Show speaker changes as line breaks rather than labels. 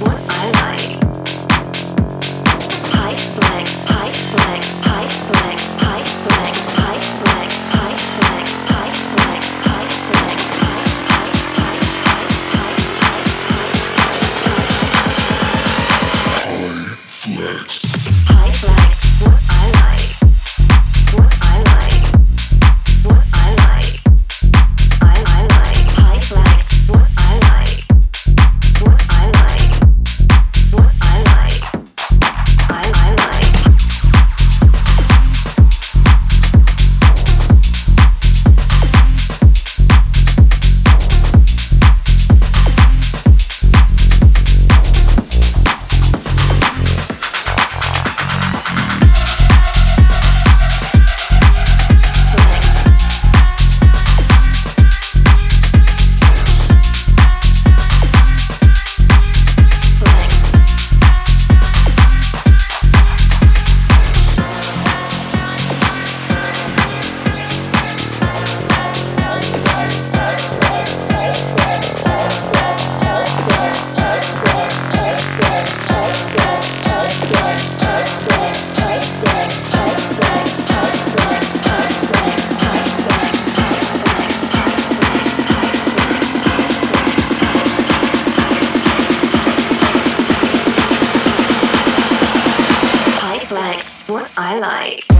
what's I like. Like.